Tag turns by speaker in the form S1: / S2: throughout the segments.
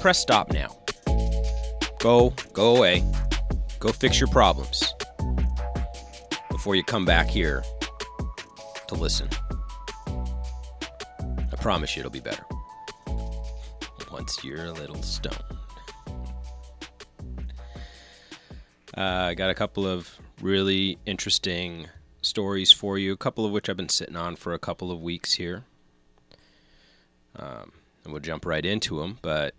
S1: press stop now. Go, go away. Go fix your problems before you come back here to listen. I promise you it'll be better once you're a little stoned. Uh, I got a couple of really interesting stories for you, a couple of which I've been sitting on for a couple of weeks here. Um, and we'll jump right into them, but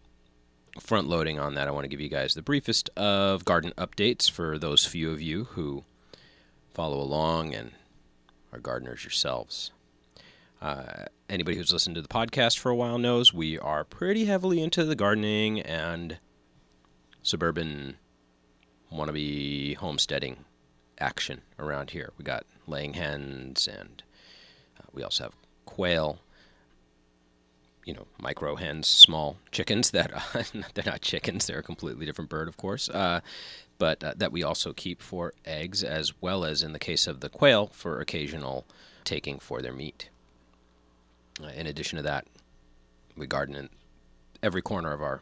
S1: front loading on that, I want to give you guys the briefest of garden updates for those few of you who follow along and are gardeners yourselves. Uh, anybody who's listened to the podcast for a while knows we are pretty heavily into the gardening and suburban wannabe homesteading action around here. We got laying hens and uh, we also have quail. You know, micro hens, small chickens that uh, they're not chickens; they're a completely different bird, of course. Uh, but uh, that we also keep for eggs, as well as in the case of the quail, for occasional taking for their meat. Uh, in addition to that, we garden in every corner of our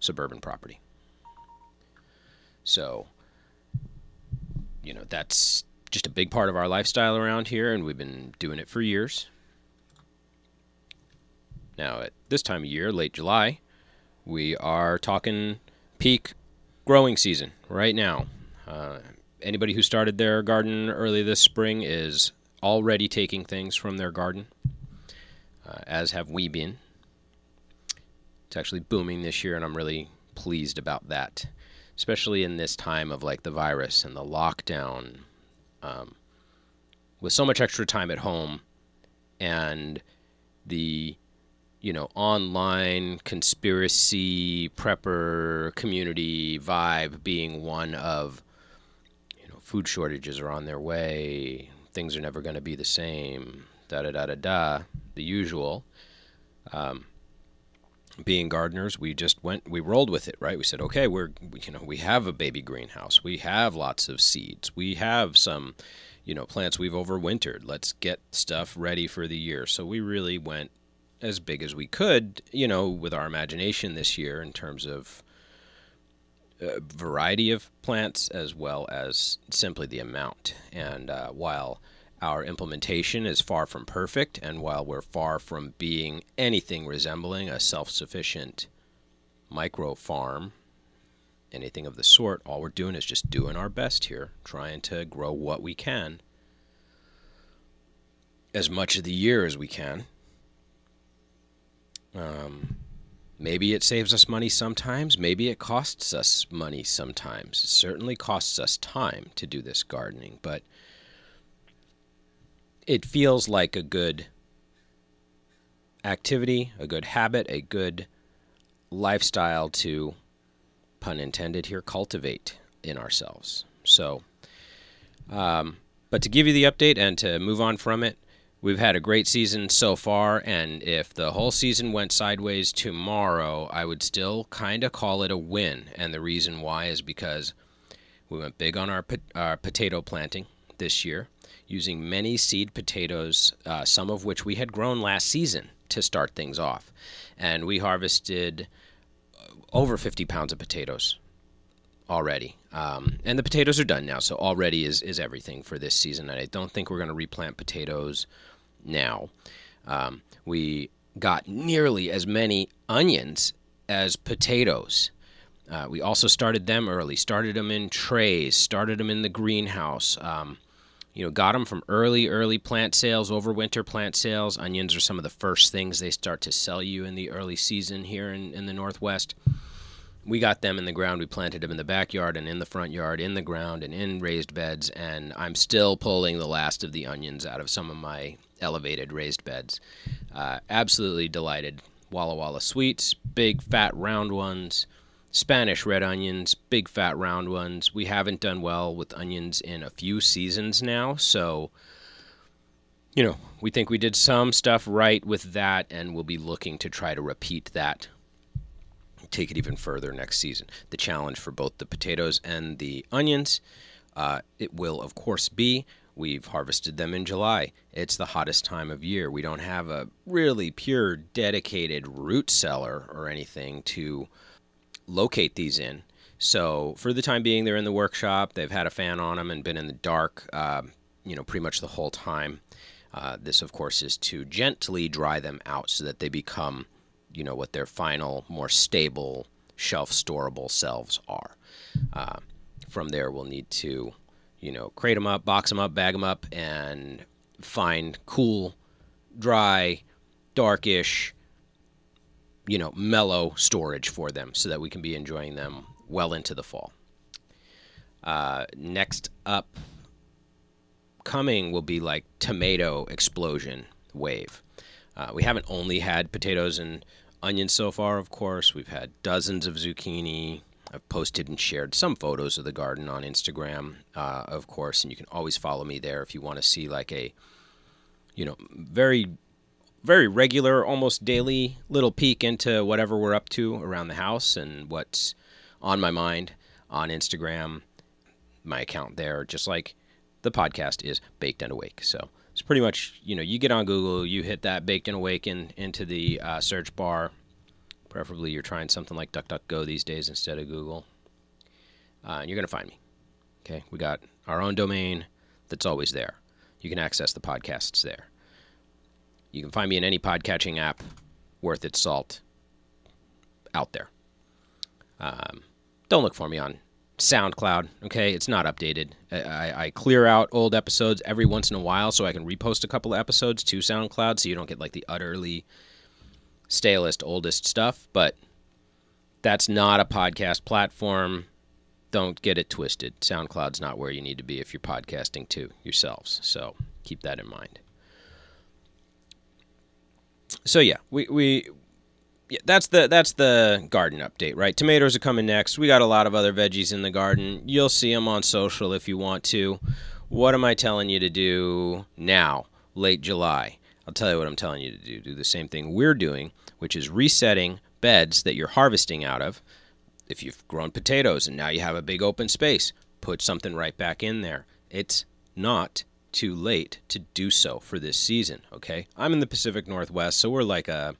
S1: suburban property. So, you know, that's just a big part of our lifestyle around here, and we've been doing it for years. Now, at this time of year, late July, we are talking peak growing season right now. Uh, anybody who started their garden early this spring is already taking things from their garden, uh, as have we been. It's actually booming this year, and I'm really pleased about that, especially in this time of like the virus and the lockdown. Um, with so much extra time at home and the you know online conspiracy prepper community vibe being one of you know food shortages are on their way things are never going to be the same da da da da da the usual. Um, being gardeners we just went we rolled with it right? We said okay we're you know we have a baby greenhouse. We have lots of seeds. We have some you know plants we've overwintered. Let's get stuff ready for the year. So we really went as big as we could you know with our imagination this year in terms of uh, variety of plants as well as simply the amount and uh, while our implementation is far from perfect, and while we're far from being anything resembling a self sufficient micro farm, anything of the sort, all we're doing is just doing our best here, trying to grow what we can as much of the year as we can. Um, maybe it saves us money sometimes, maybe it costs us money sometimes. It certainly costs us time to do this gardening, but it feels like a good activity, a good habit, a good lifestyle to, pun intended here, cultivate in ourselves. So, um, but to give you the update and to move on from it, we've had a great season so far. And if the whole season went sideways tomorrow, I would still kind of call it a win. And the reason why is because we went big on our, our potato planting this year using many seed potatoes, uh, some of which we had grown last season to start things off. And we harvested uh, over 50 pounds of potatoes already. Um, and the potatoes are done now, so already is, is everything for this season. And I don't think we're going to replant potatoes now. Um, we got nearly as many onions as potatoes. Uh, we also started them early, started them in trays, started them in the greenhouse. Um, you know, got them from early, early plant sales, over winter plant sales. Onions are some of the first things they start to sell you in the early season here in, in the Northwest. We got them in the ground. We planted them in the backyard and in the front yard, in the ground and in raised beds. And I'm still pulling the last of the onions out of some of my elevated raised beds. Uh, absolutely delighted. Walla Walla sweets, big fat round ones. Spanish red onions, big fat round ones. We haven't done well with onions in a few seasons now, so you know, we think we did some stuff right with that and we'll be looking to try to repeat that. Take it even further next season. The challenge for both the potatoes and the onions, uh, it will, of course, be We've harvested them in July. It's the hottest time of year. We don't have a really pure, dedicated root cellar or anything to locate these in. So for the time being, they're in the workshop. They've had a fan on them and been in the dark, uh, you know, pretty much the whole time. Uh, this, of course, is to gently dry them out so that they become, you know, what their final, more stable, shelf storable selves are. Uh, from there, we'll need to, you know, crate them up, box them up, bag them up, and find cool, dry, darkish, you know, mellow storage for them so that we can be enjoying them well into the fall. Uh, next up, coming will be like tomato explosion wave. Uh, we haven't only had potatoes and onions so far, of course. We've had dozens of zucchini. I've posted and shared some photos of the garden on Instagram, uh, of course, and you can always follow me there if you want to see like a, you know, very very regular, almost daily little peek into whatever we're up to around the house and what's on my mind on Instagram, my account there, just like the podcast is Baked and Awake. So it's pretty much, you know, you get on Google, you hit that Baked and Awake in, into the uh, search bar. Preferably you're trying something like DuckDuckGo these days instead of Google. Uh, and you're going to find me. Okay. We got our own domain that's always there. You can access the podcasts there. You can find me in any podcatching app worth its salt out there. Um, don't look for me on SoundCloud. Okay, it's not updated. I, I, clear out old episodes every once in a while so I can repost a couple of episodes to SoundCloud so you don't get like the utterly stalest, oldest stuff. But that's not a podcast platform. Don't get it twisted. SoundCloud's not where you need to be if you're podcasting to yourselves. So keep that in mind so yeah, we we yeah, that's the that's the garden update, right? Tomatoes are coming next. We got a lot of other veggies in the garden. You'll see them on social if you want to. What am I telling you to do now, late July? I'll tell you what I'm telling you to do. Do the same thing we're doing, which is resetting beds that you're harvesting out of. If you've grown potatoes and now you have a big open space, put something right back in there. It's not too late to do so for this season, okay? I'm in the Pacific Northwest, so we're like a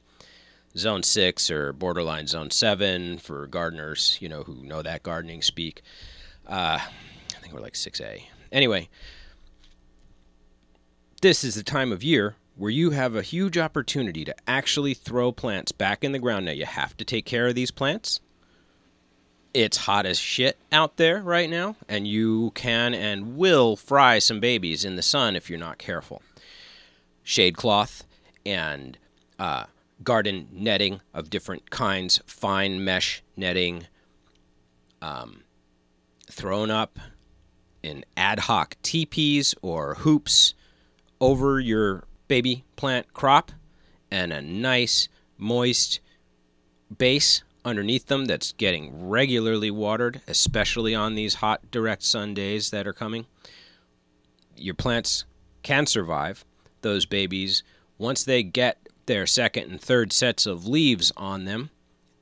S1: zone 6 or borderline zone 7 for gardeners, you know, who know that gardening speak. Uh, I think we're like 6A. Anyway, this is the time of year where you have a huge opportunity to actually throw plants back in the ground. Now, you have to take care of these plants it's hot as shit out there right now, and you can and will fry some babies in the sun if you're not careful. Shade cloth and uh, garden netting of different kinds, fine mesh netting, um, thrown up in ad hoc teepees or hoops over your baby plant crop, and a nice, moist base underneath them that's getting regularly watered, especially on these hot direct sun days that are coming. Your plants can survive those babies once they get their second and third sets of leaves on them.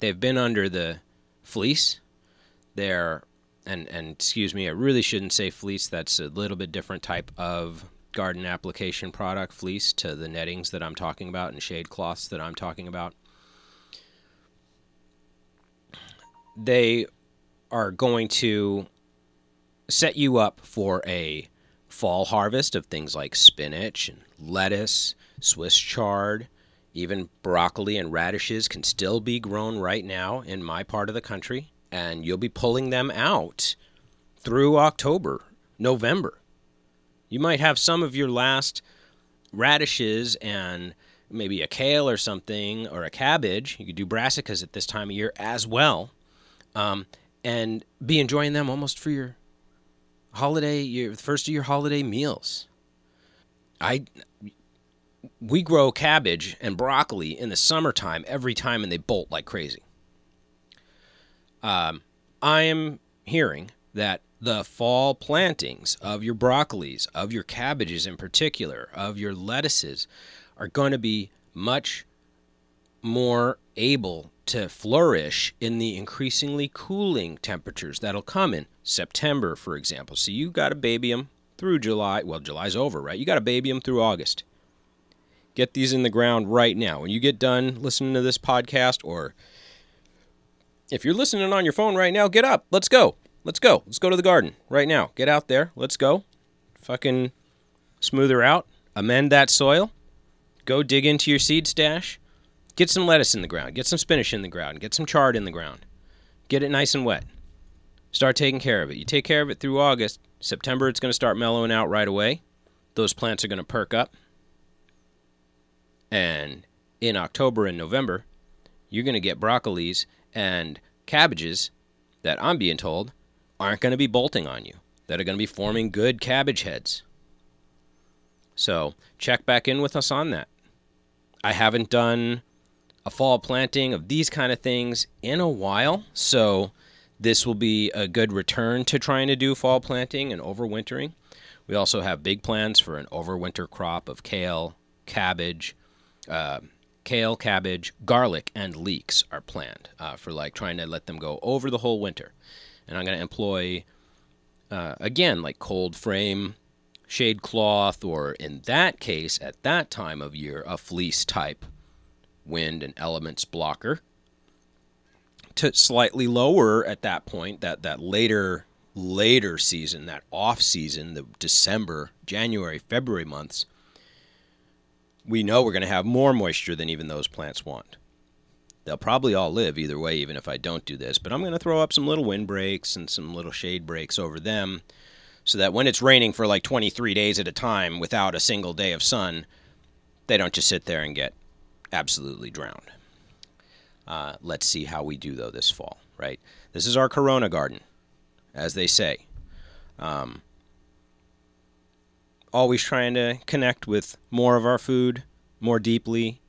S1: They've been under the fleece. They're and and excuse me, I really shouldn't say fleece. That's a little bit different type of garden application product fleece to the nettings that I'm talking about and shade cloths that I'm talking about. they are going to set you up for a fall harvest of things like spinach and lettuce, Swiss chard, Even broccoli and radishes can still be grown right now in my part of the country, and you'll be pulling them out through October, November. You might have some of your last radishes and maybe a kale or something or a cabbage. You could do brassicas at this time of year as well, um, and be enjoying them almost for your holiday, your first of your holiday meals. I we grow cabbage and broccoli in the summertime every time, and they bolt like crazy. Um, I am hearing that the fall plantings of your broccolis, of your cabbages in particular, of your lettuces, are going to be much more able to flourish in the increasingly cooling temperatures that'll come in September, for example. So you got to baby them through July. Well, July's over, right? You got to baby them through August. Get these in the ground right now. When you get done listening to this podcast, or if you're listening on your phone right now, get up. Let's go. Let's go. Let's go to the garden right now. Get out there. Let's go. Fucking smooth her out. Amend that soil. Go dig into your seed stash. Get some lettuce in the ground. Get some spinach in the ground. Get some chard in the ground. Get it nice and wet. Start taking care of it. You take care of it through August. September, it's going to start mellowing out right away. Those plants are going to perk up. And in October and November, you're going to get broccolis and cabbages that I'm being told aren't going to be bolting on you, that are going to be forming good cabbage heads. So check back in with us on that. I haven't done a fall planting of these kind of things in a while, so this will be a good return to trying to do fall planting and overwintering. We also have big plans for an overwinter crop of kale, cabbage, uh, kale, cabbage, garlic, and leeks are planned uh, for like trying to let them go over the whole winter. And I'm going to employ, uh, again, like cold frame shade cloth, or in that case, at that time of year, a fleece type wind and elements blocker to slightly lower at that point that that later later season that off season the december january february months we know we're going to have more moisture than even those plants want they'll probably all live either way even if i don't do this but i'm going to throw up some little wind breaks and some little shade breaks over them so that when it's raining for like 23 days at a time without a single day of sun they don't just sit there and get absolutely drowned uh, let's see how we do though this fall, right? This is our Corona garden, as they say. Um, always trying to connect with more of our food more deeply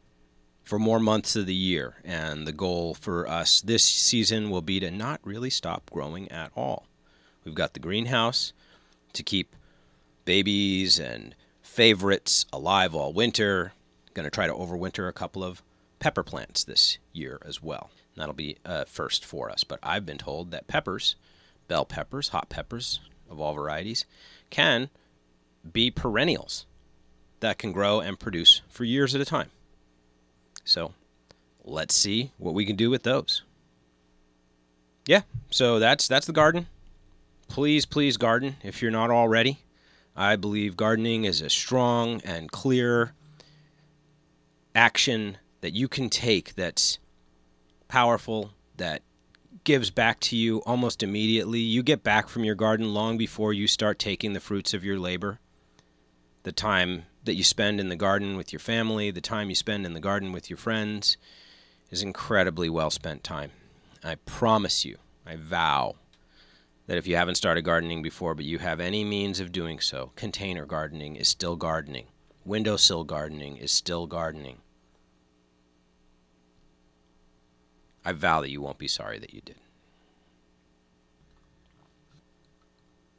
S1: for more months of the year. And the goal for us this season will be to not really stop growing at all. We've got the greenhouse to keep babies and favorites alive all winter. Going to try to overwinter a couple of pepper plants this year as well. That'll be a first for us. But I've been told that peppers, bell peppers, hot peppers of all varieties, can be perennials that can grow and produce for years at a time. So let's see what we can do with those. Yeah, so that's that's the garden. Please, please garden if you're not already. I believe gardening is a strong and clear action that you can take that's powerful, that gives back to you almost immediately. You get back from your garden long before you start taking the fruits of your labor. The time that you spend in the garden with your family, the time you spend in the garden with your friends is incredibly well spent time. I promise you, I vow, that if you haven't started gardening before, but you have any means of doing so, container gardening is still gardening. Windowsill gardening is still gardening. I vow that you won't be sorry that you did.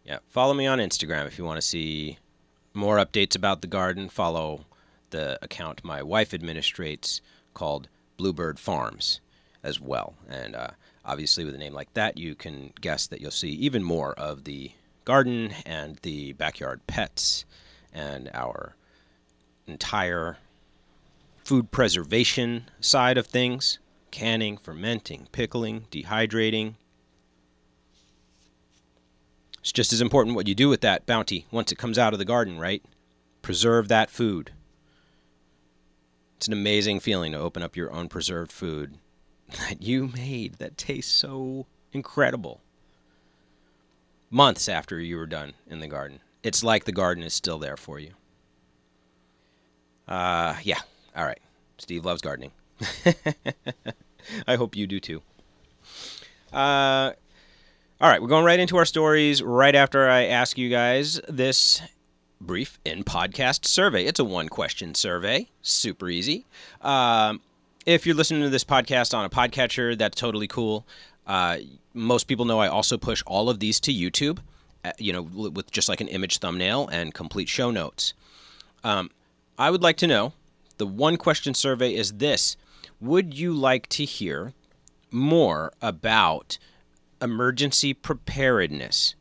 S1: Yeah, follow me on Instagram if you want to see more updates about the garden. Follow the account my wife administrates called Bluebird Farms as well. And uh, obviously, with a name like that, you can guess that you'll see even more of the garden and the backyard pets and our entire food preservation side of things canning, fermenting, pickling, dehydrating. It's just as important what you do with that bounty once it comes out of the garden, right? Preserve that food. It's an amazing feeling to open up your own preserved food that you made that tastes so incredible. Months after you were done in the garden. It's like the garden is still there for you. Uh, yeah. All right. Steve loves gardening. I hope you do too. Uh, all right, we're going right into our stories right after I ask you guys this brief in podcast survey. It's a one question survey, super easy. Um, if you're listening to this podcast on a podcatcher, that's totally cool. Uh, most people know I also push all of these to YouTube, uh, you know, with just like an image thumbnail and complete show notes. Um, I would like to know the one question survey is this Would you like to hear more about emergency preparedness?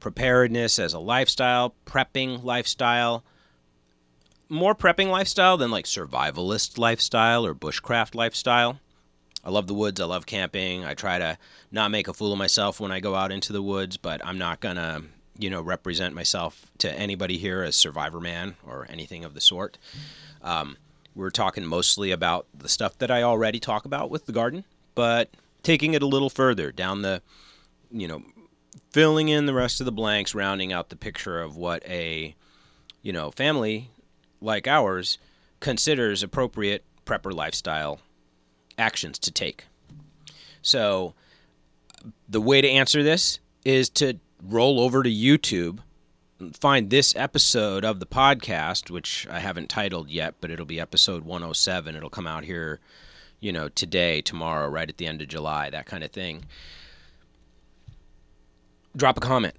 S1: Preparedness as a lifestyle, prepping lifestyle, more prepping lifestyle than like survivalist lifestyle or bushcraft lifestyle. I love the woods. I love camping. I try to not make a fool of myself when I go out into the woods, but I'm not going to, you know, represent myself to anybody here as Survivorman or anything of the sort. Um, we're talking mostly about the stuff that I already talk about with the garden, but taking it a little further down the, you know, filling in the rest of the blanks, rounding out the picture of what a, you know, family like ours considers appropriate prepper lifestyle actions to take. So, the way to answer this is to roll over to YouTube, find this episode of the podcast, which I haven't titled yet, but it'll be episode 107. It'll come out here, you know, today, tomorrow, right at the end of July, that kind of thing. Drop a comment.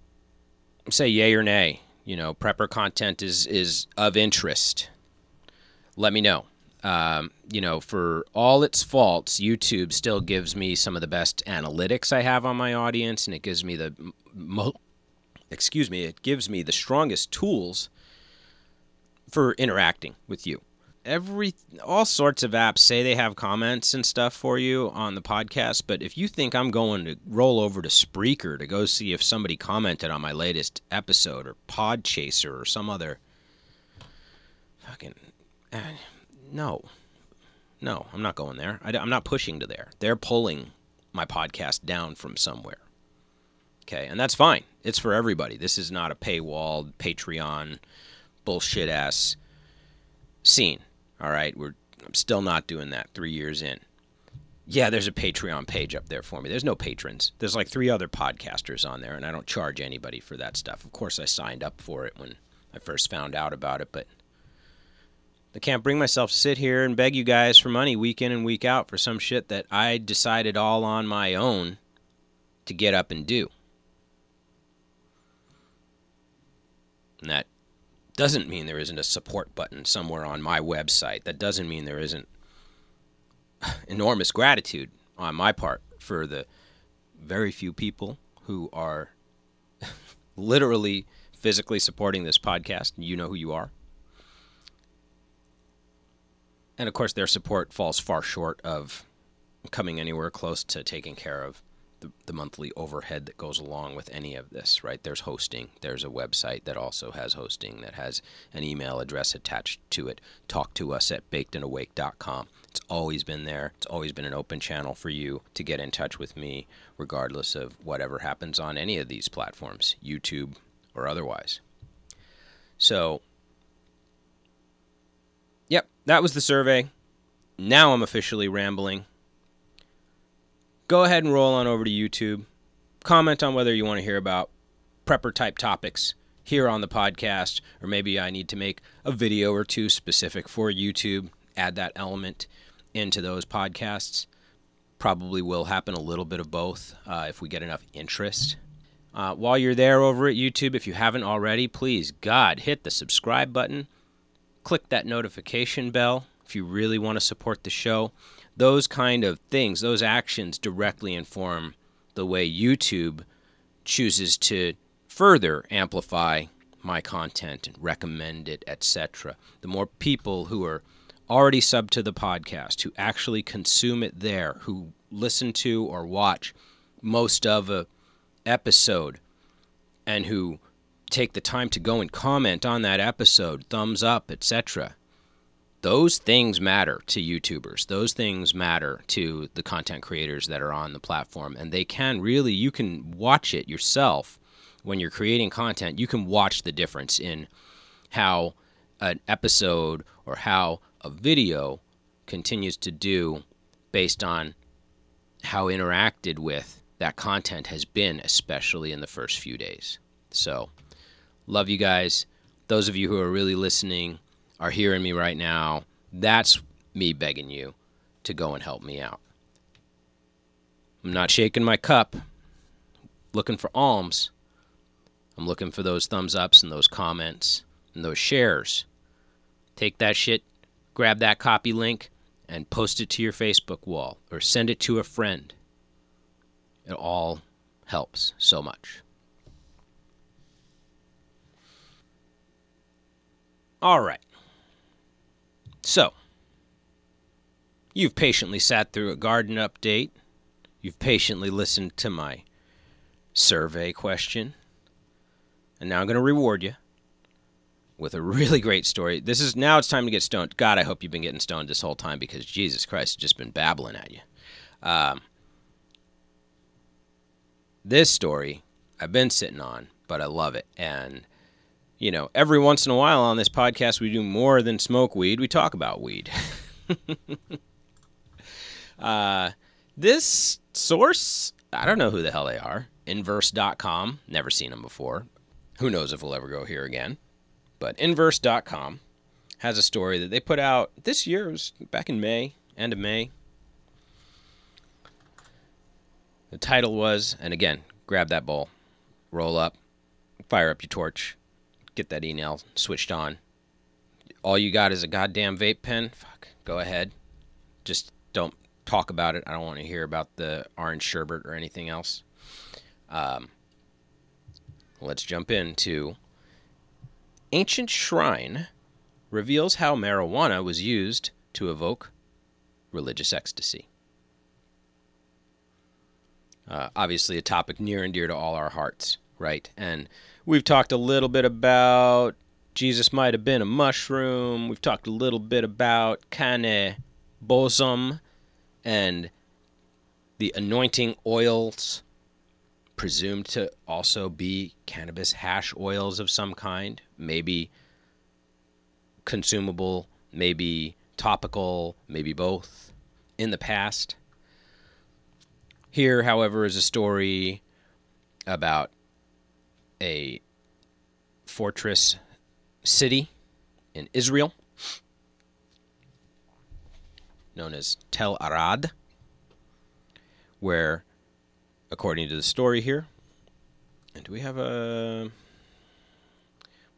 S1: Say yay or nay. You know, prepper content is is of interest. Let me know um, you know, for all its faults, YouTube still gives me some of the best analytics I have on my audience, and it gives me the, mo- excuse me, it gives me the strongest tools for interacting with you. Every all sorts of apps say they have comments and stuff for you on the podcast, but if you think I'm going to roll over to Spreaker to go see if somebody commented on my latest episode or Podchaser or some other fucking. Uh, no, no, I'm not going there. I, am not pushing to there. They're pulling my podcast down from somewhere. Okay, and that's fine. It's for everybody. This is not a paywalled Patreon, bullshit ass scene. All right, we're I'm still not doing that. Three years in. Yeah, there's a Patreon page up there for me. There's no patrons. There's like three other podcasters on there, and I don't charge anybody for that stuff. Of course, I signed up for it when I first found out about it, but I can't bring myself to sit here and beg you guys for money week in and week out for some shit that I decided all on my own to get up and do. And that doesn't mean there isn't a support button somewhere on my website. That doesn't mean there isn't enormous gratitude on my part for the very few people who are literally physically supporting this podcast. You know who you are. and of course, their support falls far short of coming anywhere close to taking care of the, monthly overhead that goes along with any of this, right? There's hosting. There's a website that also has hosting that has an email address attached to it. Talk to us at bakedandawake.com. It's always been there. It's always been an open channel for you to get in touch with me, regardless of whatever happens on any of these platforms, YouTube or otherwise. So Yep, that was the survey. Now I'm officially rambling. Go ahead and roll on over to YouTube. Comment on whether you want to hear about prepper type topics here on the podcast, or maybe I need to make a video or two specific for YouTube, add that element into those podcasts. Probably will happen a little bit of both uh, if we get enough interest. Uh, while you're there over at YouTube, if you haven't already, please, God, hit the subscribe button click that notification bell if you really want to support the show. Those kind of things, those actions directly inform the way YouTube chooses to further amplify my content and recommend it, etc. The more people who are already sub to the podcast, who actually consume it there, who listen to or watch most of a episode, and who take the time to go and comment on that episode, thumbs up, etc. those things matter to YouTubers. Those things matter to the content creators that are on the platform. And they can really, you can watch it yourself when you're creating content. You can watch the difference in how an episode or how a video continues to do based on how interacted with that content has been, especially in the first few days. So, love you guys. Those of you who are really listening, are hearing me right now, that's me begging you to go and help me out. I'm not shaking my cup, looking for alms. I'm looking for those thumbs ups and those comments and those shares. Take that shit, grab that copy link, and post it to your Facebook wall or send it to a friend. It all helps so much. All right. So, you've patiently sat through a garden update. You've patiently listened to my survey question. And now I'm going to reward you with a really great story. This is now it's time to get stoned. God, I hope you've been getting stoned this whole time because Jesus Christ, I've just been babbling at you. Um, this story I've been sitting on, but I love it. And you know, every once in a while on this podcast, we do more than smoke weed. We talk about weed. uh, this source, I don't know who the hell they are. Inverse.com. Never seen them before. Who knows if we'll ever go here again. But Inverse.com has a story that they put out this year. It was back in May, end of May. The title was, and again, grab that bowl, roll up, fire up your torch, get that e-nail switched on. All you got is a goddamn vape pen. Fuck. Go ahead. Just don't talk about it. I don't want to hear about the orange sherbet or anything else. Um, let's jump into ancient shrine reveals how marijuana was used to evoke religious ecstasy. Uh, obviously, a topic near and dear to all our hearts, right? And We've talked a little bit about Jesus might have been a mushroom. We've talked a little bit about kaneh bosm and the anointing oils presumed to also be cannabis hash oils of some kind, maybe consumable, maybe topical, maybe both in the past. Here, however, is a story about a fortress city in Israel known as Tel Arad, where, according to the story here, and do we have a.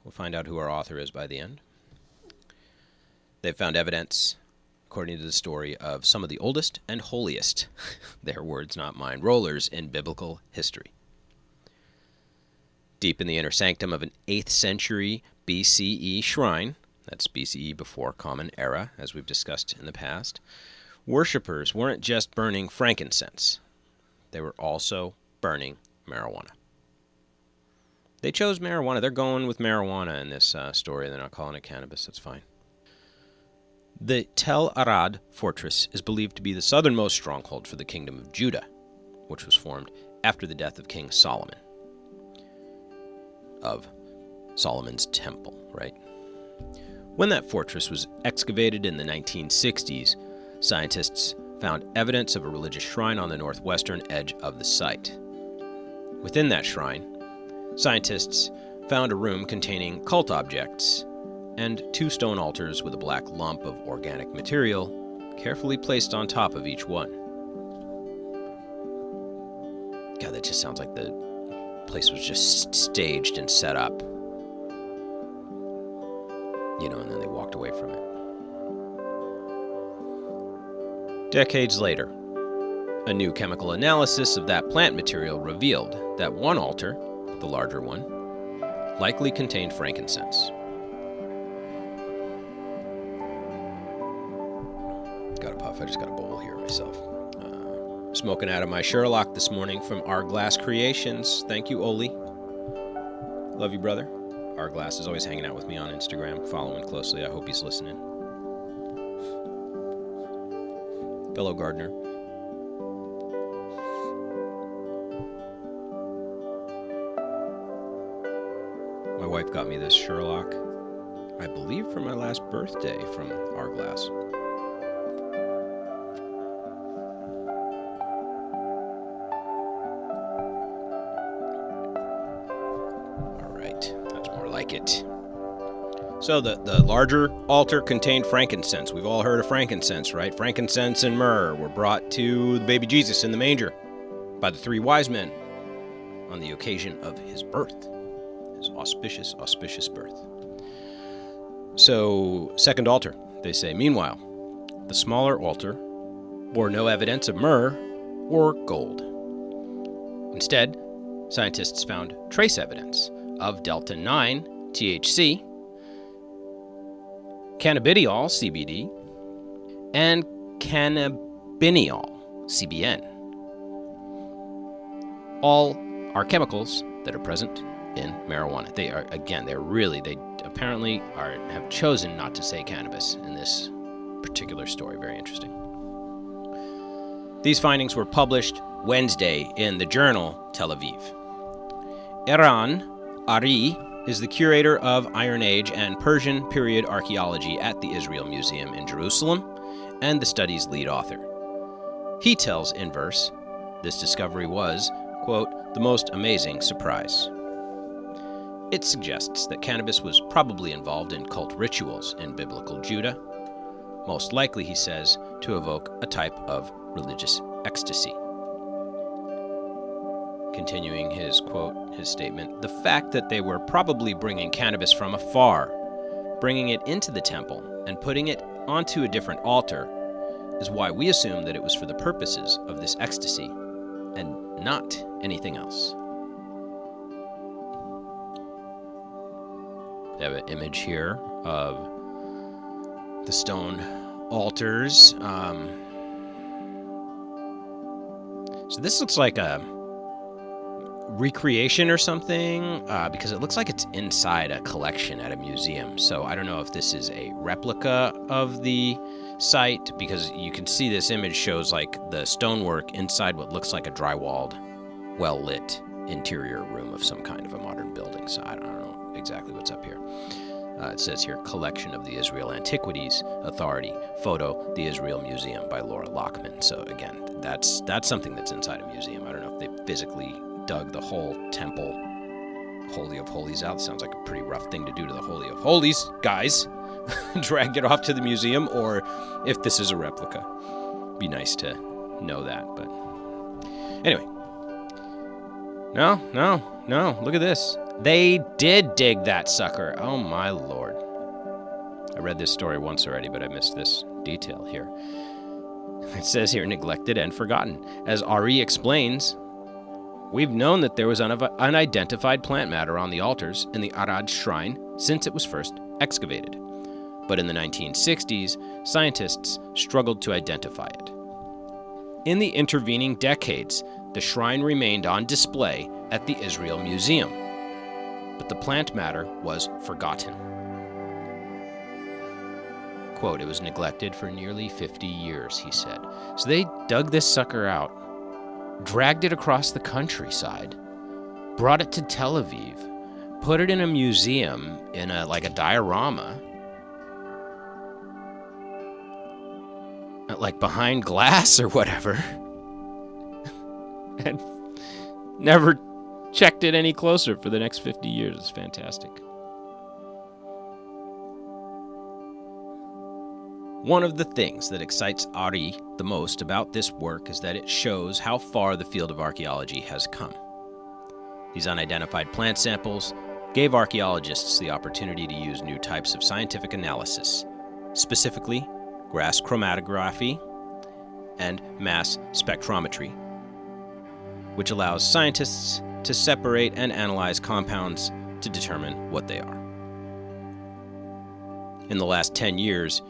S1: We'll find out who our author is by the end. They've found evidence, according to the story, of some of the oldest and holiest, their words, not mine, rollers in biblical history deep in the inner sanctum of an 8th century BCE shrine, that's BCE before Common Era, as we've discussed in the past, worshippers weren't just burning frankincense, they were also burning marijuana. They chose marijuana. They're going with marijuana in this uh, story. They're not calling it cannabis. That's fine. The Tel Arad fortress is believed to be the southernmost stronghold for the kingdom of Judah, which was formed after the death of King Solomon of Solomon's Temple, right? When that fortress was excavated in the 1960s, scientists found evidence of a religious shrine on the northwestern edge of the site. Within that shrine, scientists found a room containing cult objects and two stone altars with a black lump of organic material carefully placed on top of each one. God, that just sounds like the place was just staged and set up. You know, and then they walked away from it. Decades later, a new chemical analysis of that plant material revealed that one altar, the larger one, likely contained frankincense. Got a puff, I just got a bowl here myself. Smoking out of my Sherlock this morning from Our Glass Creations. Thank you, Oli. Love you, brother. Our Glass is always hanging out with me on Instagram, following closely. I hope he's listening. fellow gardener. My wife got me this Sherlock, I believe, for my last birthday from Our Glass. So the, the larger altar contained frankincense. We've all heard of frankincense, right? Frankincense and myrrh were brought to the baby Jesus in the manger by the three wise men on the occasion of his birth, his auspicious, auspicious birth. So, second altar, they say. Meanwhile, the smaller altar bore no evidence of myrrh or gold. Instead, scientists found trace evidence of delta 9 THC cannabidiol, CBD, and cannabidiol, CBN. All are chemicals that are present in marijuana. They are again, they're really they apparently are have chosen not to say cannabis in this particular story. Very interesting. These findings were published Wednesday in the journal Tel Aviv. Eran Arie is the curator of Iron Age and Persian period archaeology at the Israel Museum in Jerusalem and the study's lead author. He tells Inverse this discovery was, quote, the most amazing surprise. It suggests that cannabis was probably involved in cult rituals in biblical Judah, most likely, he says, to evoke a type of religious ecstasy. Continuing his quote, his statement, the fact that they were probably bringing cannabis from afar, bringing it into the temple, and putting it onto a different altar is why we assume that it was for the purposes of this ecstasy and not anything else. They have an image here of the stone altars. Um, so this looks like a recreation or something uh, because it looks like it's inside a collection at a museum. So I don't know if this is a replica of the site because you can see this image shows like the stonework inside what looks like a drywalled, well lit interior room of some kind of a modern building. So I don't know exactly what's up here. Uh, it says here, Collection of the Israel Antiquities Authority, photo, the Israel Museum by Laura Lachman. So again, that's that's something that's inside a museum. I don't know if they physically dug the whole temple Holy of Holies out. Sounds like a pretty rough thing to do to the Holy of Holies, guys. Drag it off to the museum, or if this is a replica, be nice to know that. But anyway, no, no, no. Look at this. They did dig that sucker. Oh my lord. I read this story once already, but I missed this detail here. It says here neglected and forgotten. As Arie explains, We've known that there was unidentified plant matter on the altars in the Arad shrine since it was first excavated. But in the 1960s, scientists struggled to identify it. In the intervening decades, the shrine remained on display at the Israel Museum, but the plant matter was forgotten. Quote, it was neglected for nearly 50 years, he said. So they dug this sucker out dragged it across the countryside, brought it to Tel Aviv, put it in a museum in a like a diorama, uh, like behind glass or whatever, and never checked it any closer for the next 50 years. It's fantastic. One of the things that excites Arie the most about this work is that it shows how far the field of archaeology has come. These unidentified plant samples gave archaeologists the opportunity to use new types of scientific analysis, specifically gas chromatography and mass spectrometry, which allows scientists to separate and analyze compounds to determine what they are. In the last 10 years,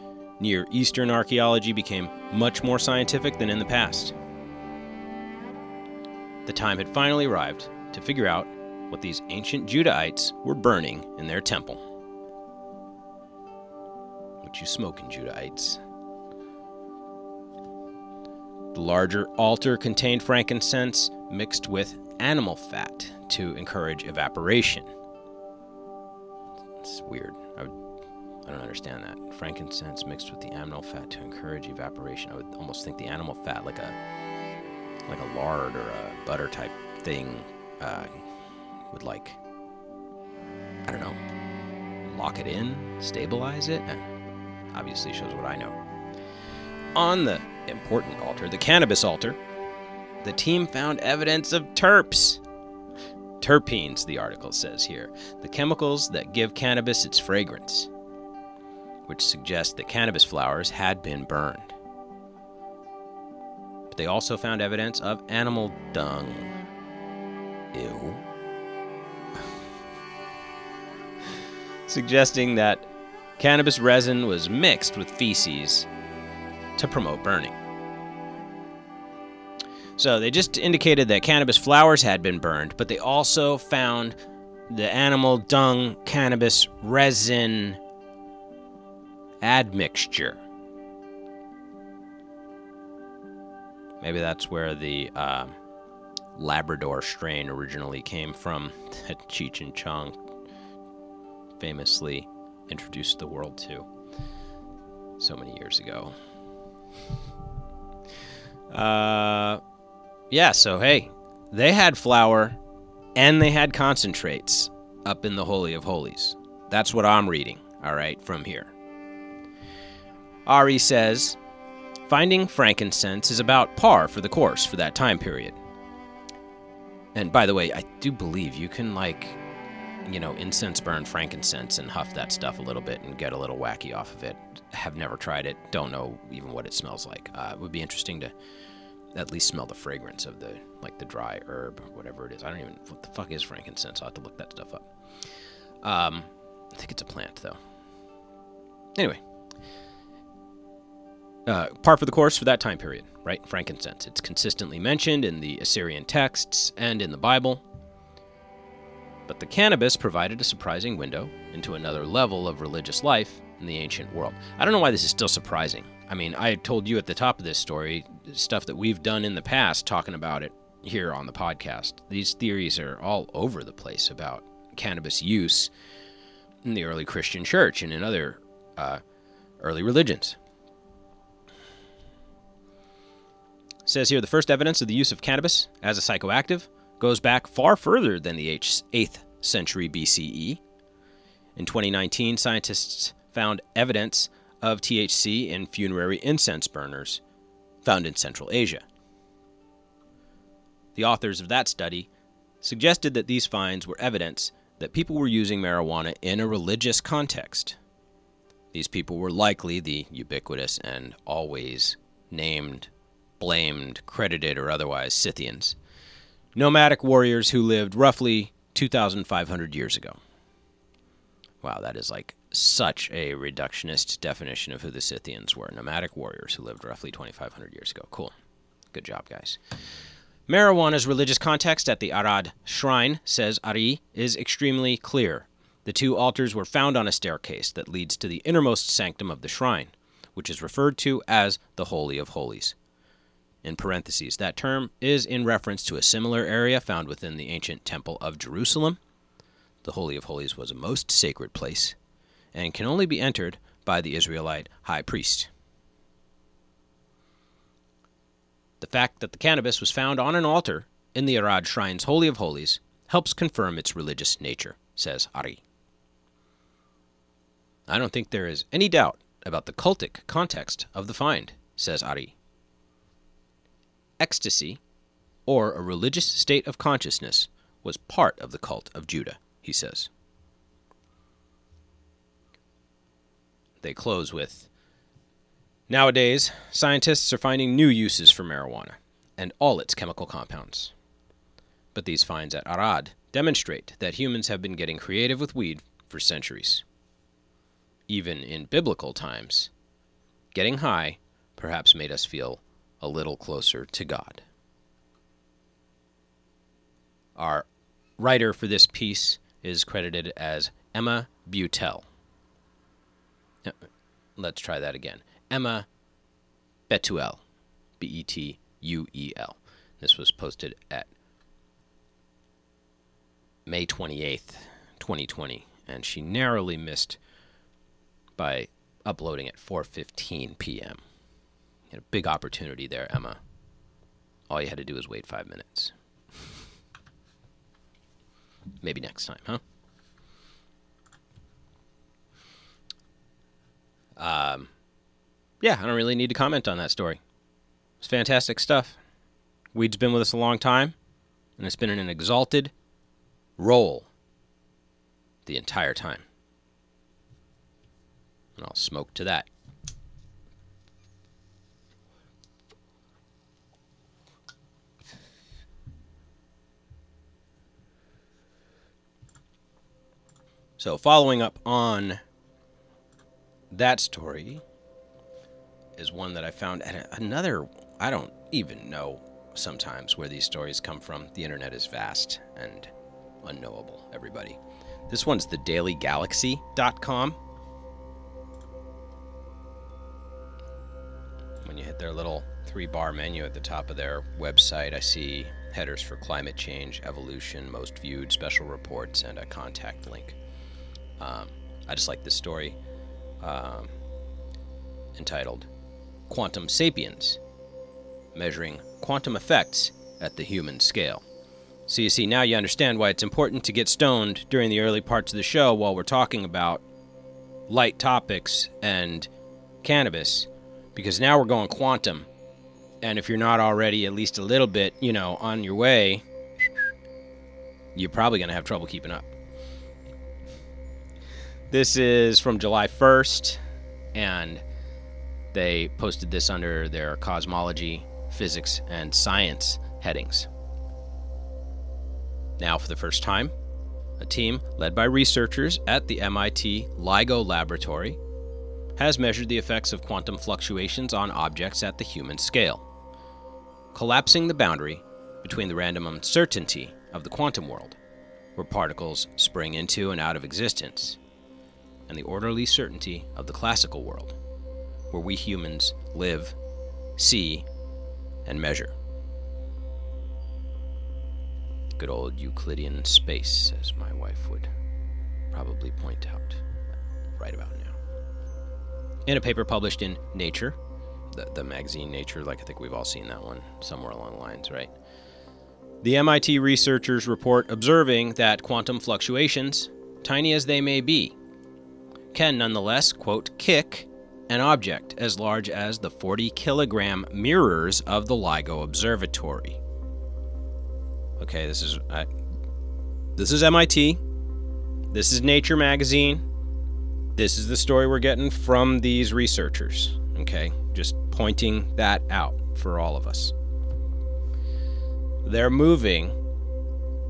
S1: Near Eastern archaeology became much more scientific than in the past. The time had finally arrived to figure out what these ancient Judahites were burning in their temple. What you smoking, Judahites? The larger altar contained frankincense mixed with animal fat to encourage evaporation. It's weird. I, don't understand that. Frankincense mixed with the animal fat to encourage evaporation. I would almost think the animal fat, like a like a lard or a butter type thing, uh, would like I don't know, lock it in, stabilize it. Eh, obviously, shows what I know. On the important altar, the cannabis altar, the team found evidence of terps. Terpenes, the article says here, the chemicals that give cannabis its fragrance, which suggests that cannabis flowers had been burned. But they also found evidence of animal dung. Ew. Suggesting that cannabis resin was mixed with feces to promote burning. So they just indicated that cannabis flowers had been burned, but they also found the animal dung cannabis resin admixture. Maybe that's where the uh, Labrador strain originally came from that Cheech and Chong famously introduced the world to so many years ago. Uh, yeah, so hey, they had flour and they had concentrates up in the Holy of Holies. That's what I'm reading, all right, from here. Arie says finding frankincense is about par for the course for that time period. And by the way, I do believe you can, like, you know, incense burn frankincense and huff that stuff a little bit and get a little wacky off of it. Have never tried it, don't know even what it smells like. Uh, it would be interesting to at least smell the fragrance of the like the dry herb or whatever it is. I don't even what the fuck is frankincense. I'll have to look that stuff up. Um, I think it's a plant though. Anyway, uh, par for the course for that time period, right? Frankincense. It's consistently mentioned in the Assyrian texts and in the Bible. But the cannabis provided a surprising window into another level of religious life in the ancient world. I don't know why this is still surprising. I mean, I told you at the top of this story stuff that we've done in the past talking about it here on the podcast. These theories are all over the place about cannabis use in the early Christian church and in other uh, early religions. Says here the first evidence of the use of cannabis as a psychoactive goes back far further than the 8th century BCE. In 2019, scientists found evidence of THC in funerary incense burners found in Central Asia. The authors of that study suggested that these finds were evidence that people were using marijuana in a religious context. These people were likely the ubiquitous and always named, blamed, credited, or otherwise Scythians, nomadic warriors who lived roughly 2,500 years ago. Wow, that is like such a reductionist definition of who the Scythians were nomadic warriors who lived roughly 2,500 years ago. Cool. Good job, guys. Marijuana's religious context at the Arad shrine, says Arie, is extremely clear. The two altars were found on a staircase that leads to the innermost sanctum of the shrine, which is referred to as the Holy of Holies. In parentheses, that term is in reference to a similar area found within the ancient Temple of Jerusalem. The Holy of Holies was a most sacred place and can only be entered by the Israelite high priest. The fact that the cannabis was found on an altar in the Arad Shrine's Holy of Holies helps confirm its religious nature, says Arie. I don't think there is any doubt about the cultic context of the find, says Arie. Ecstasy, or a religious state of consciousness, was part of the cult of Judah, he says. They close with Nowadays, scientists are finding new uses for marijuana and all its chemical compounds. But these finds at Arad demonstrate that humans have been getting creative with weed for centuries. Even in biblical times, getting high perhaps made us feel a little closer to God. Our writer for this piece is credited as Emma Butel. Let's try that again. Emma Betuel, B E T U E L. This was posted at May 28th, 2020, and she narrowly missed by uploading at 4:15 p.m. Had a big opportunity there, Emma. All you had to do was wait 5 minutes. Maybe next time, huh? Um, yeah, I don't really need to comment on that story. It's fantastic stuff. Weed's been with us a long time, and it's been in an exalted role the entire time. And I'll smoke to that. So, following up on that story is one that I found at another. I don't even know sometimes where these stories come from. The internet is vast and unknowable, everybody. This one's the dailygalaxy.com. When you hit their little three bar menu at the top of their website, I see headers for climate change, evolution, most viewed, special reports, and a contact link. Um, I just like this story um, entitled Quantum Sapiens Measuring Quantum Effects at the Human Scale. So you see, now you understand why it's important to get stoned during the early parts of the show while we're talking about light topics and cannabis, because now we're going quantum. And if you're not already at least a little bit, you know, on your way, you're probably going to have trouble keeping up. This is from July 1st, and they posted this under their cosmology, physics, and science headings. Now, for the first time, a team led by researchers at the MIT LIGO Laboratory has measured the effects of quantum fluctuations on objects at the human scale, collapsing the boundary between the random uncertainty of the quantum world, where particles spring into and out of existence, and the orderly certainty of the classical world, where we humans live, see, and measure. Good old Euclidean space, as my wife would probably point out right about now. In a paper published in Nature, the, the magazine Nature, like I think we've all seen that one somewhere along the lines, right? The MIT researchers report observing that quantum fluctuations, tiny as they may be, can nonetheless, quote, kick an object as large as the 40 kilogram mirrors of the LIGO Observatory. Okay, this is I, this is MIT. This is Nature magazine. This is the story we're getting from these researchers. Okay, just pointing that out for all of us. They're moving.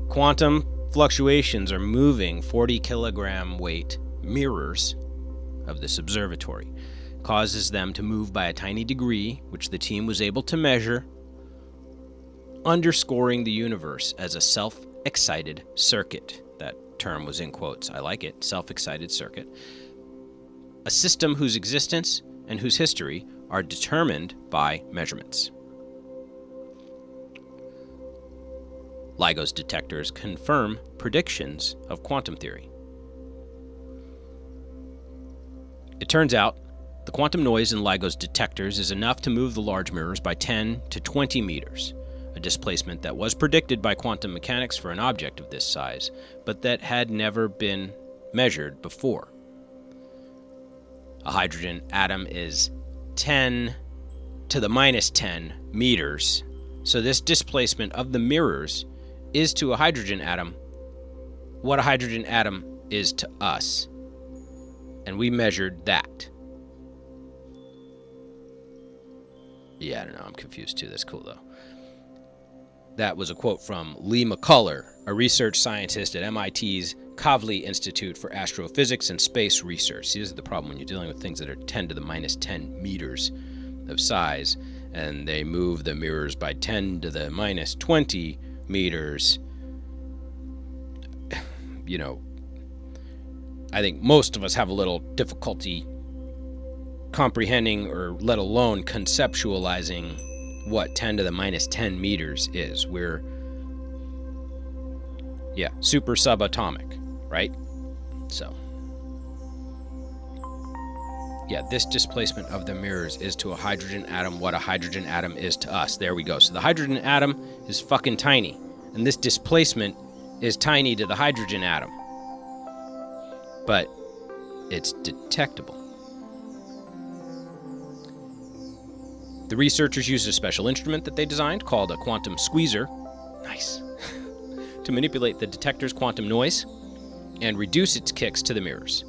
S1: Quantum fluctuations are moving 40 kilogram weight mirrors of this observatory, causes them to move by a tiny degree, which the team was able to measure, underscoring the universe as a self excited circuit. That term was in quotes. I like it self excited circuit. A system whose existence and whose history are determined by measurements. LIGO's detectors confirm predictions of quantum theory. It turns out the quantum noise in LIGO's detectors is enough to move the large mirrors by 10 to 20 meters, a displacement that was predicted by quantum mechanics for an object of this size, but that had never been measured before. A hydrogen atom is 10 to the minus 10 meters, so this displacement of the mirrors is to a hydrogen atom what a hydrogen atom is to us and we measured that. Yeah, I don't know. I'm confused too. That's cool though. That was a quote from Lee McCuller, a research scientist at MIT's Kavli Institute for Astrophysics and Space Research. See, this is the problem when you're dealing with things that are 10 to the minus 10 meters of size, and they move the mirrors by 10 to the minus 20 meters. You know, I think most of us have a little difficulty comprehending or let alone conceptualizing what 10 to the minus 10 meters is. We're, yeah, super subatomic, right? So, yeah, this displacement of the mirrors is to a hydrogen atom what a hydrogen atom is to us. There we go. So the hydrogen atom is fucking tiny, and this displacement is tiny to the hydrogen atom. But it's detectable. The researchers used a special instrument that they designed called a quantum squeezer. Nice. to manipulate the detector's quantum noise and reduce its kicks to the mirrors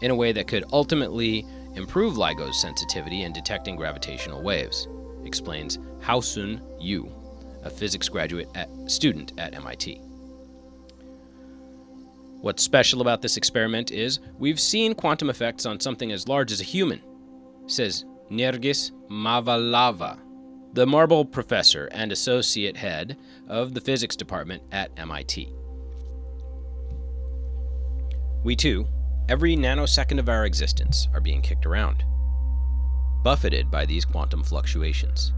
S1: in a way that could ultimately improve LIGO's sensitivity in detecting gravitational waves, explains Haocun Yu, a physics graduate at, student at MIT. What's special about this experiment is we've seen quantum effects on something as large as a human, says Nergis Mavalvala, the Marble professor and associate head of the physics department at MIT. We too, every nanosecond of our existence, are being kicked around, buffeted by these quantum fluctuations.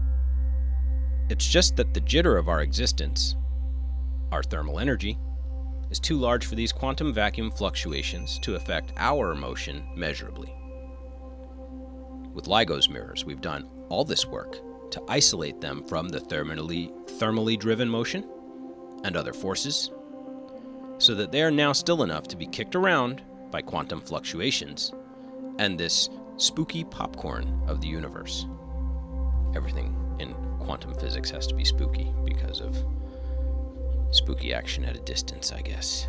S1: It's just that the jitter of our existence, our thermal energy, is too large for these quantum vacuum fluctuations to affect our motion measurably. With LIGO's mirrors, we've done all this work to isolate them from the thermally, thermally driven motion and other forces, so that they are now still enough to be kicked around by quantum fluctuations and this spooky popcorn of the universe. Everything in quantum physics has to be spooky because of Spooky action at a distance, I guess.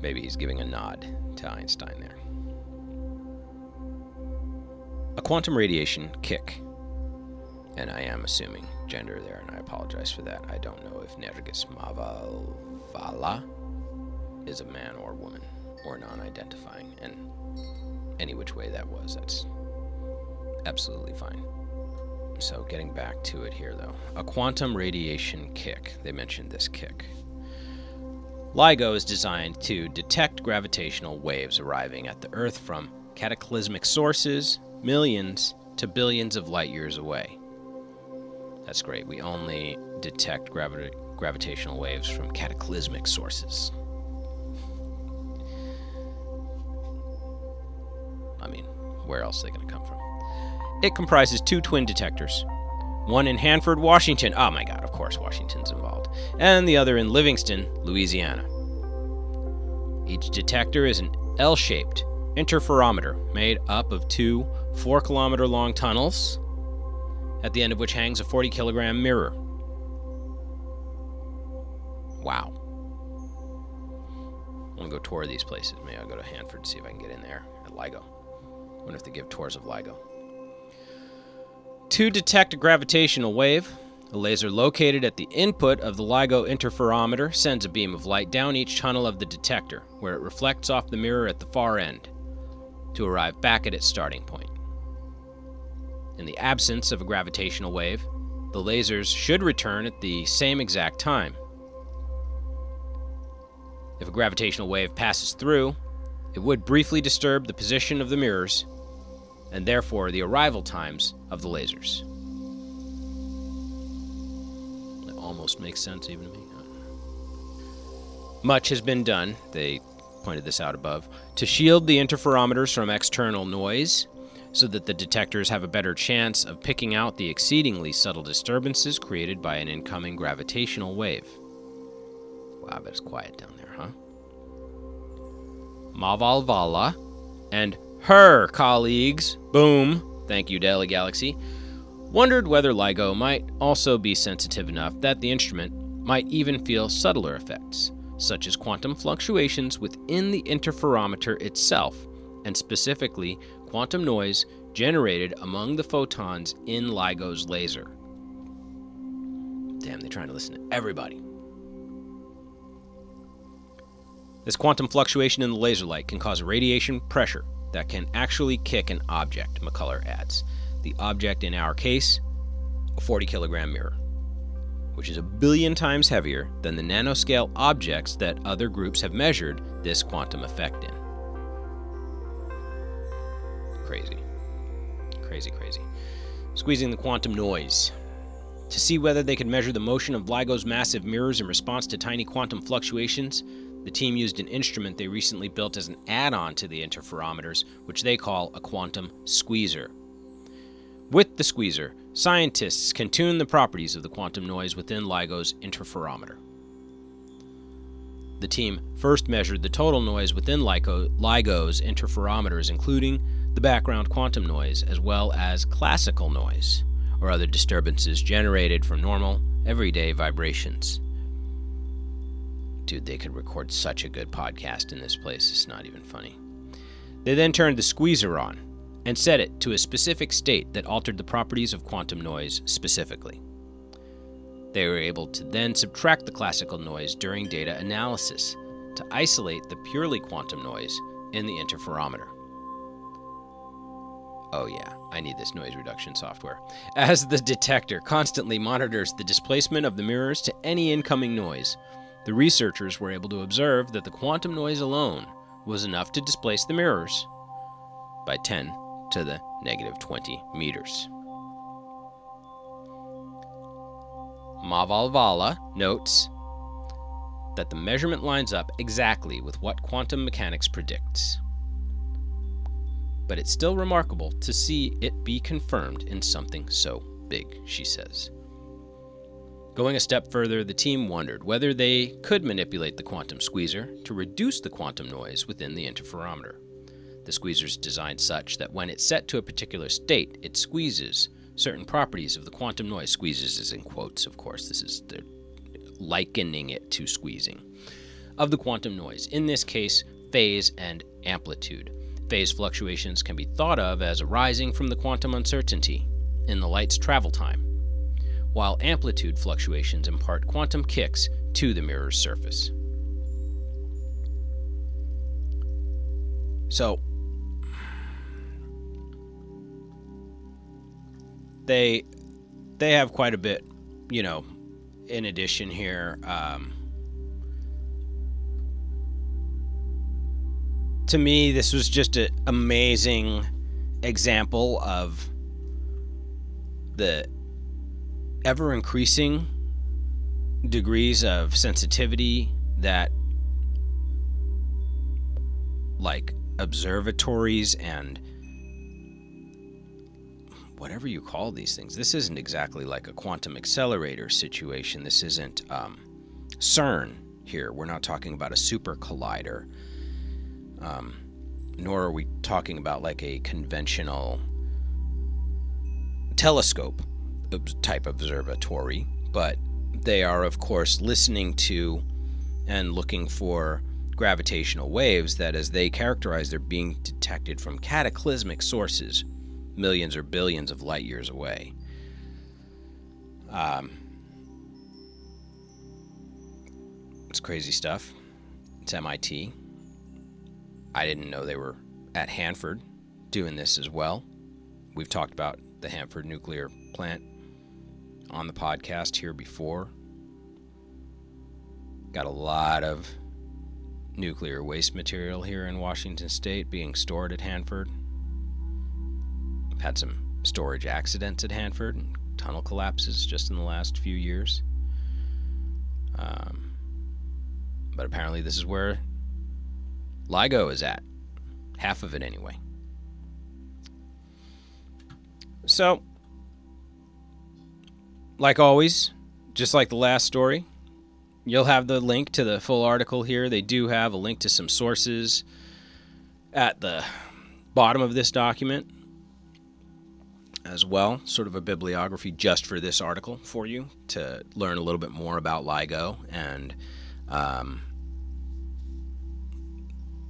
S1: Maybe he's giving a nod to Einstein there. A quantum radiation kick. And I am assuming gender there, and I apologize for that. I don't know if Nergis Mavalvala is a man or woman or non identifying, and any which way that was, that's absolutely fine. So, getting back to it here, though. A quantum radiation kick. They mentioned this kick. LIGO is designed to detect gravitational waves arriving at the Earth from cataclysmic sources, millions to billions of light years away. That's great. We only detect gravi- gravitational waves from cataclysmic sources. I mean, where else are they going to come from? It comprises two twin detectors one in Hanford, Washington. Oh my god, of course, Washington's involved. And the other in Livingston, Louisiana. Each detector is an L shaped interferometer made up of two 4 kilometer long tunnels, at the end of which hangs a 40 kilogram mirror. Wow. I'm gonna go tour these places. Maybe I'll go to Hanford see if I can get in there at LIGO. I wonder if they give tours of LIGO. To detect a gravitational wave, a laser located at the input of the LIGO interferometer sends a beam of light down each tunnel of the detector, where it reflects off the mirror at the far end, to arrive back at its starting point. In the absence of a gravitational wave, the lasers should return at the same exact time. If a gravitational wave passes through, it would briefly disturb the position of the mirrors and therefore the arrival times of the lasers. That almost makes sense even to me. Much has been done, they pointed this out above, to shield the interferometers from external noise so that the detectors have a better chance of picking out the exceedingly subtle disturbances created by an incoming gravitational wave. Wow, but it's quiet down there, huh? Mavalvala and her colleagues, boom, thank you, Daily Galaxy, wondered whether LIGO might also be sensitive enough that the instrument might even feel subtler effects, such as quantum fluctuations within the interferometer itself, and specifically quantum noise generated among the photons in LIGO's laser. Damn, they're trying to listen to everybody. This quantum fluctuation in the laser light can cause radiation pressure that can actually kick an object, McCuller adds. The object in our case, a 40 kilogram mirror, which is a billion times heavier than the nanoscale objects that other groups have measured this quantum effect in. Crazy. Crazy, crazy. Squeezing the quantum noise. To see whether they could measure the motion of LIGO's massive mirrors in response to tiny quantum fluctuations, the team used an instrument they recently built as an add on to the interferometers, which they call a quantum squeezer. With the squeezer, scientists can tune the properties of the quantum noise within LIGO's interferometer. The team first measured the total noise within LIGO's interferometers, including the background quantum noise, as well as classical noise, or other disturbances generated from normal, everyday vibrations. Dude, they could record such a good podcast in this place, it's not even funny. They then turned the squeezer on and set it to a specific state that altered the properties of quantum noise specifically. They were able to then subtract the classical noise during data analysis to isolate the purely quantum noise in the interferometer. Oh, yeah, I need this noise reduction software. As the detector constantly monitors the displacement of the mirrors to any incoming noise, the researchers were able to observe that the quantum noise alone was enough to displace the mirrors by 10 to the negative 20 meters. Mavalvala notes that the measurement lines up exactly with what quantum mechanics predicts. But it's still remarkable to see it be confirmed in something so big, she says. Going a step further, the team wondered whether they could manipulate the quantum squeezer to reduce the quantum noise within the interferometer. The squeezer is designed such that when it's set to a particular state, it squeezes certain properties of the quantum noise. Squeezes is in quotes, of course. This is the likening it to squeezing of the quantum noise. In this case, phase and amplitude. Phase fluctuations can be thought of as arising from the quantum uncertainty in the light's travel time while amplitude fluctuations impart quantum kicks to the mirror's surface. So, they they have quite a bit, you know, in addition here. Um, to me, this was just an amazing example of the ever increasing degrees of sensitivity that like observatories and whatever you call these things this isn't exactly like a quantum accelerator situation. This isn't um, CERN here. We're not talking about a super collider. Um, nor are we talking about like a conventional telescope type observatory, but they are, of course, listening to and looking for gravitational waves that, as they characterize, they're being detected from cataclysmic sources, millions or billions of light years away. Um, it's crazy stuff. It's MIT. I didn't know they were at Hanford doing this as well. We've talked about the Hanford nuclear plant on the podcast here before. Got a lot of nuclear waste material here in Washington state being stored at Hanford. Had some storage accidents at Hanford and tunnel collapses just in the last few years. Um, but apparently, this is where LIGO is at. Half of it, anyway. So, like always, just like the last story, you'll have the link to the full article here. They do have a link to some sources at the bottom of this document as well, sort of a bibliography just for this article for you to learn a little bit more about LIGO and um,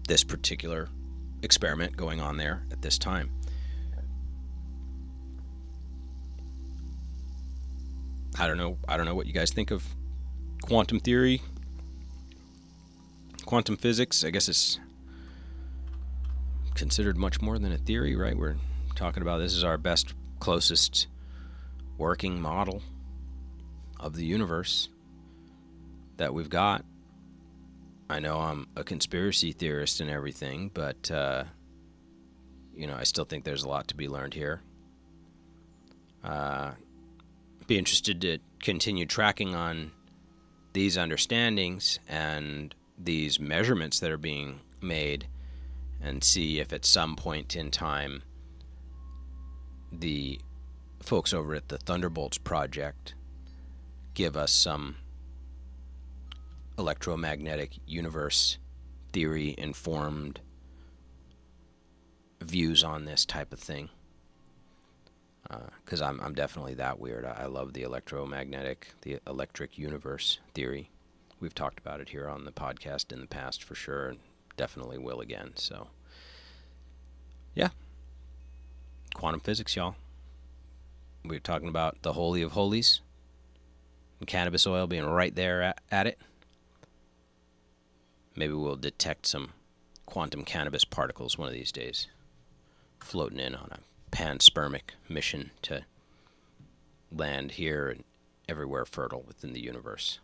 S1: this particular experiment going on there at this time. I don't know. I don't know what you guys think of quantum theory, quantum physics. I guess it's considered much more than a theory, right? We're talking about this is our best, closest working model of the universe that we've got. I know I'm a conspiracy theorist and everything, but uh, you know, I still think there's a lot to be learned here.
S2: Uh, be interested to continue tracking on these understandings and these measurements that are being made and see if at some point in time the folks over at the Thunderbolts Project give us some electromagnetic universe theory informed views on this type of thing. Because uh, I'm, I'm definitely that weird. I, I love the electromagnetic, the electric universe theory. We've talked about it here on the podcast in the past for sure, and definitely will again. So, yeah. Quantum physics, y'all. We are talking about the Holy of Holies and cannabis oil being right there at, at it. Maybe we'll detect some quantum cannabis particles one of these days, floating in on a panspermic mission to land here and everywhere fertile within the universe.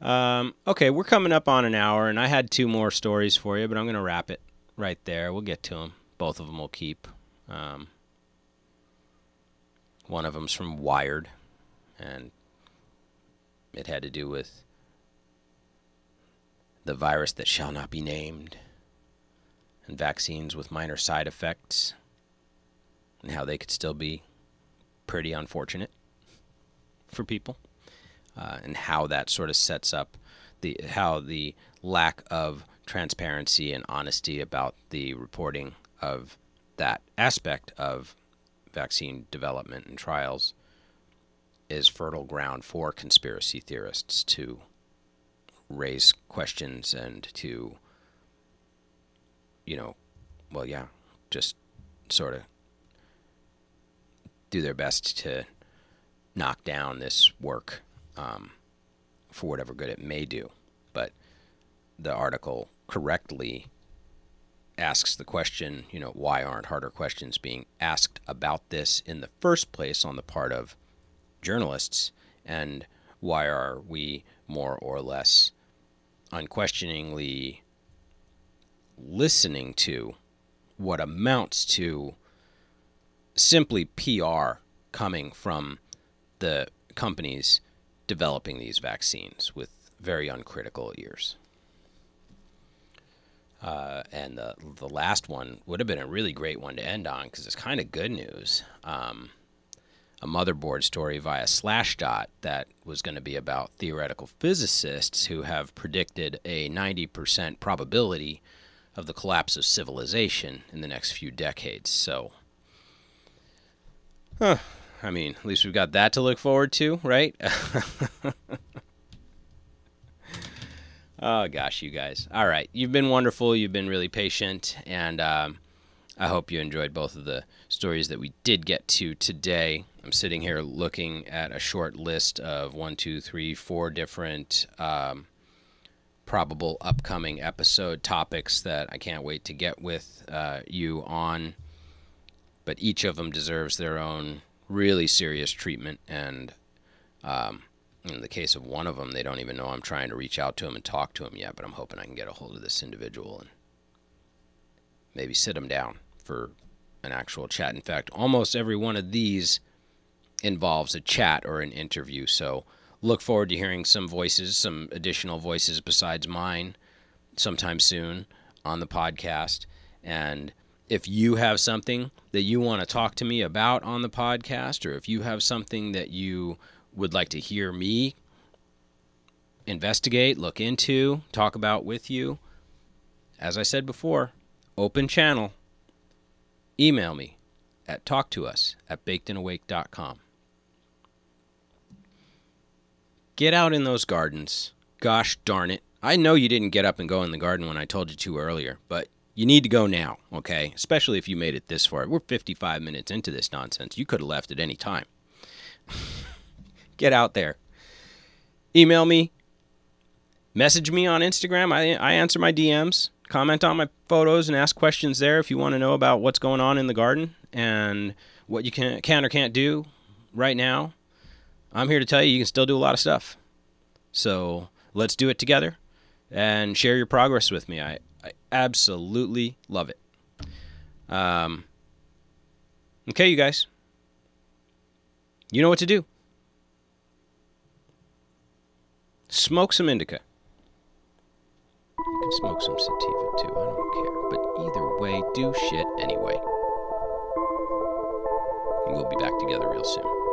S2: Um, okay, we're coming up on an hour, and I had two more stories for you, but I'm going to wrap it right there. We'll get to them. Both of them will keep. Um, one of them's from Wired, and it had to do with the virus that shall not be named, and vaccines with minor side effects, and how they could still be pretty unfortunate for people, uh, and how that sort of sets up the how the lack of transparency and honesty about the reporting of that aspect of vaccine development and trials is fertile ground for conspiracy theorists to raise questions and to, you know, well, yeah, just sort of do their best to knock down this work um, for whatever good it may do. But the article correctly asks the question, you know, why aren't harder questions being asked about this in the first place on the part of journalists? And why are we more or less unquestioningly listening to what amounts to simply PR coming from the companies developing these vaccines with very uncritical ears? Uh, and the the last one would have been a really great one to end on because it's kind of good news. Um, a motherboard story via Slashdot that was going to be about theoretical physicists who have predicted a 90% probability of the collapse of civilization in the next few decades. So, huh, I mean, at least we've got that to look forward to, right? Oh gosh, you guys. All right, you've been wonderful. You've been really patient, and um, I hope you enjoyed both of the stories that we did get to today. I'm sitting here looking at a short list of one, two, three, four different um, probable upcoming episode topics that I can't wait to get with uh, you on. But each of them deserves their own really serious treatment and. Um, in the case of one of them, they don't even know I'm trying to reach out to him and talk to him yet, but I'm hoping I can get a hold of this individual and maybe sit him down for an actual chat. In fact, almost every one of these involves a chat or an interview. So look forward to hearing some voices, some additional voices besides mine sometime soon on the podcast. And if you have something that you want to talk to me about on the podcast, or if you have something that you would like to hear me investigate, look into, talk about with you, as I said before, open channel. Email me at talktous at bakedandawake.com. Get out in those gardens. Gosh darn it. I know you didn't get up and go in the garden when I told you to earlier, but you need to go now, okay? Especially if you made it this far. We're 55 minutes into this nonsense. You could have left at any time. Get out there. Email me. Message me on Instagram. I, I answer my DMs. Comment on my photos and ask questions there if you want to know about what's going on in the garden and what you can, can or can't do right now. I'm here to tell you you can still do a lot of stuff. So let's do it together and share your progress with me. I, I absolutely love it. Um, Okay, you guys. You know what to do. Smoke some indica. You can smoke some sativa too, I don't care. But either way, do shit anyway. And we'll be back together real soon.